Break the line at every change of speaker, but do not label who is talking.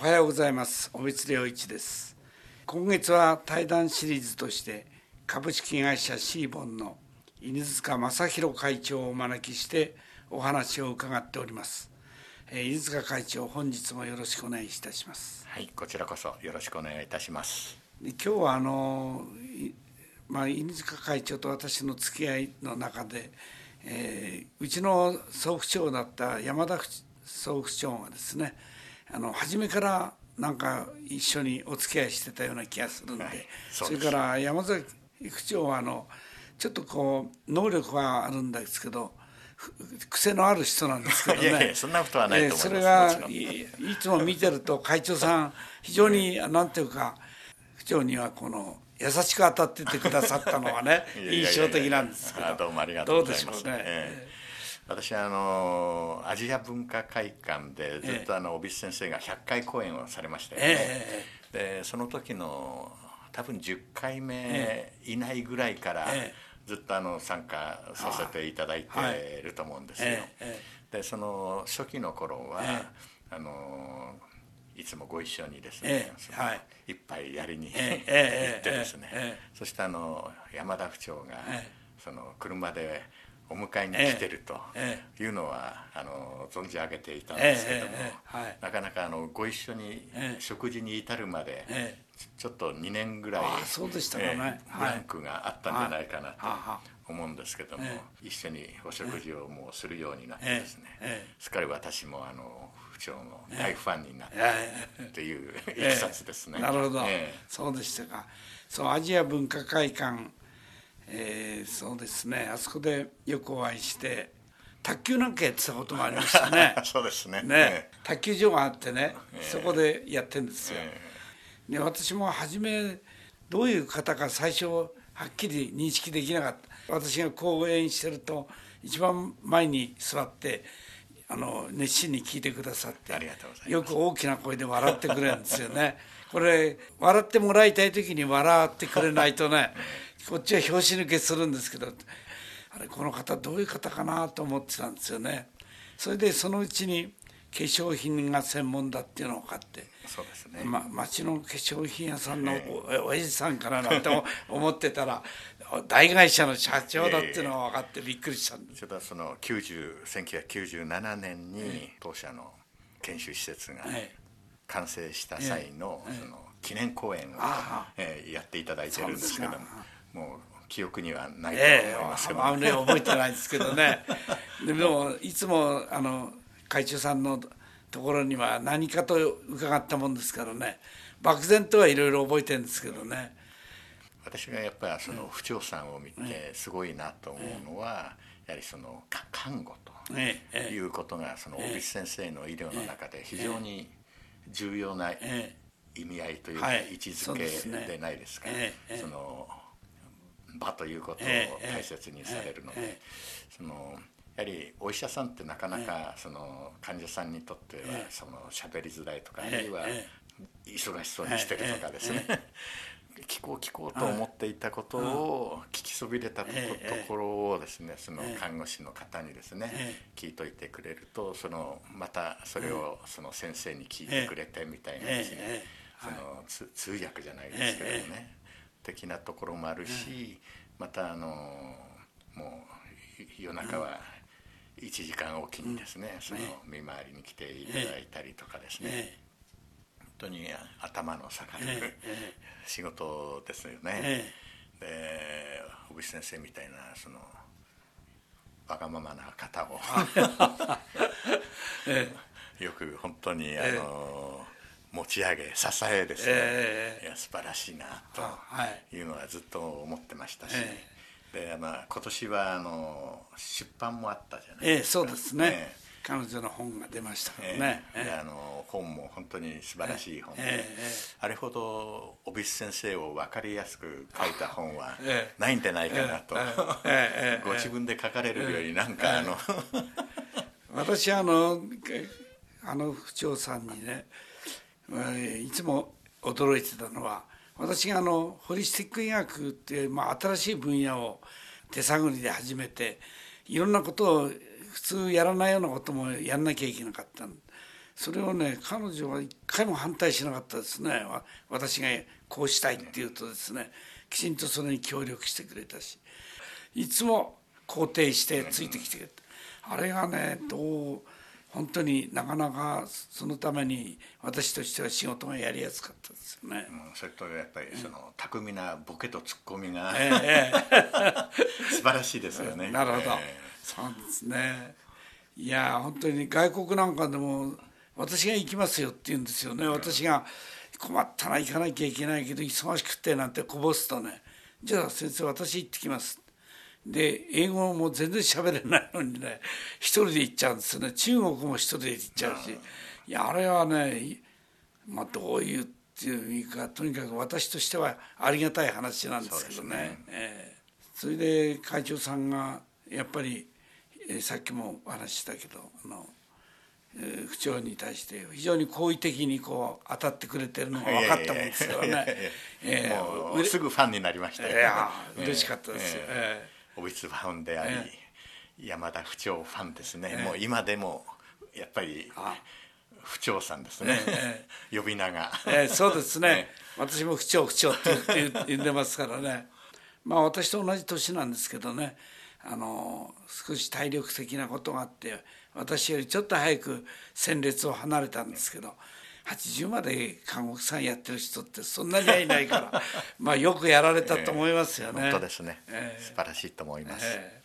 おはようございます。小別良一です。今月は対談シリーズとして株式会社シーボンの犬塚正弘会長をお招きしてお話を伺っております。え犬塚会長本日もよろしくお願いいたします。
はいこちらこそよろしくお願いいたします。
今日はあのまあ、犬塚会長と私の付き合いの中で、えー、うちの総府長だった山田総府長がですねあの初めからなんか一緒にお付き合いしてたような気がするんで、はい、それから山崎区長はあのちょっとこう能力はあるんですけど癖のある人なんですけどね。いやいや
そんなことはないと思います、
それがいつも見てると会長さん非常に何ていうか区長にはこの優しく当たっててくださったのはね 印象的なんですけど。
どうもありがとうございます。ね。えー私あのアジア文化会館でずっとあの帯先生が100回公演をされましたよね、ええ、でその時の多分10回目以内ぐらいからずっとあの参加させていただいていると思うんですよ。でその初期の頃は、あのいつもご一緒にですね、はい、一杯やりに、行ってですね、そしてあの山田府長が、その車でお迎えに来てるというのは、あの存じ上げていたんですけども、なかなかあのご一緒に食事に至るまで、ちょっと2年ぐらい
そうでしたかね、
ブランクがあったんじゃないかなと思うんですけども、一緒にお食事をもうするようになってですね、すっかり私もあの長の大ファンになったっていういきさつですね。
なるほど、えー、そうでしたか。そうアジア文化会館、えー、そうですねあそこでよくお会いして卓球なんかやってたこともありましたね。
そうですね。
ね、卓球場があってね、そこでやってんですよ。で私も初めどういう方か最初はっきり認識できなかった。私が講演してると一番前に座ってあの熱心に聞いてくださってよく大きな声で笑ってくれるんですよねこれ笑ってもらいたい時に笑ってくれないとね こっちは拍子抜けするんですけどあれこの方どういう方かなと思ってたんですよね。それでそのうちに化粧品が専門だっていうのを分かって
そうですね、
ま、町の化粧品屋さんのお,、おじさんからなんて 思ってたら大会社の社長だっていうのは分かってびっくりしたんです、
えー、その90 1997年に当社の研修施設が完成した際のその記念公演を、えー、やっていただいてるんですけどももう記憶にはないと思いますけど、
えー、ね、覚えてないですけどね。でもいつもあの会長さんのところには何かと伺ったもんですからね。漠然とはいろいろ覚えてるんですけどね。
私がやっぱりその不調さんを見てすごいなと思うのは、やはりその看護ということがその大口先生の医療の中で非常に重要な意味合いというか位置づけでないですか、その場ということを大切にされるのでそのやはりお医者さんってなかなかその患者さんにとってはその喋りづらいとかあるいは忙しそうにしてるとかですね。聞こう聞こうと思っていたことを聞きそびれたところをですねその看護師の方にですね聞いといてくれるとそのまたそれをその先生に聞いてくれてみたいなですねその通訳じゃないですけどね的なところもあるしまたあのもう夜中は1時間おきにですねその見回りに来ていただいたりとかですね。当に頭の下がる仕事ですよね。で小渕先生みたいなそのわがままな方を よく本当にあの持ち上げ支えですね、いや素晴らしいなとい。うのはずっと思ってましたし。でまあ、今年はあの出版もあったじゃないです
か、ええ、そうですね、彼女の本が出ましたからね、
えー、あの本も本当に素晴らしい本で、えー、あれほど小渕先生を分かりやすく書いた本はないんじゃないかなと、ご自分で書かれるよりなんかあの。
私あのあの府長さんにねいつも驚いてたのは私があのホリスティック医学っていう、まあ、新しい分野を手探りで始めていろんなことを普通やらないようなこともやんなきゃいけなかったそれをね彼女は一回も反対しなかったですね。私がこうしたいって言うとですねきちんとそれに協力してくれたしいつも肯定してついてきてくれた。あれがねどう本当になかなかそのために私としては仕事がやりやすかったですよね。
うん、それとやっぱりその、巧みなボケとツッコミが、えー、素晴らしいですよね。
なるほど、えー、そうですね。いや本当に外国なんかでも私が行きますよって言うんですよね。私が困ったら行かなきゃいけないけど忙しくてなんてこぼすとねじゃあ先生私行ってきますで英語も全然喋れないのにね一人で行っちゃうんですよね。中国も一人で行っちゃうし。いやあれはねまあどういうっていうかとにかく私としてはありがたい話なんですけどね。そね、えー、それで会長さんがやっぱり、えー、さっきもお話ししたけどあの不調に対して非常に好意的にこう当たってくれてるのが分かったもんですからね、
えー、すぐファンになりました
いや嬉しかったですよ、
えー、オビスファンであり、えー、山田不調ファンですね、えー、もう今でもやっぱり不調さんですね、えー、呼び名が、
えー、そうです ね、私も不調不調って言って言ってますからね。まあ私と同じ年なんですけどね。あの少し体力的なことがあって私よりちょっと早く戦列を離れたんですけど80まで看護師さんやってる人ってそんなにはいないから。まあよくやられたと思いますよね。
本当ですね、えー、素晴らしいと思います。えー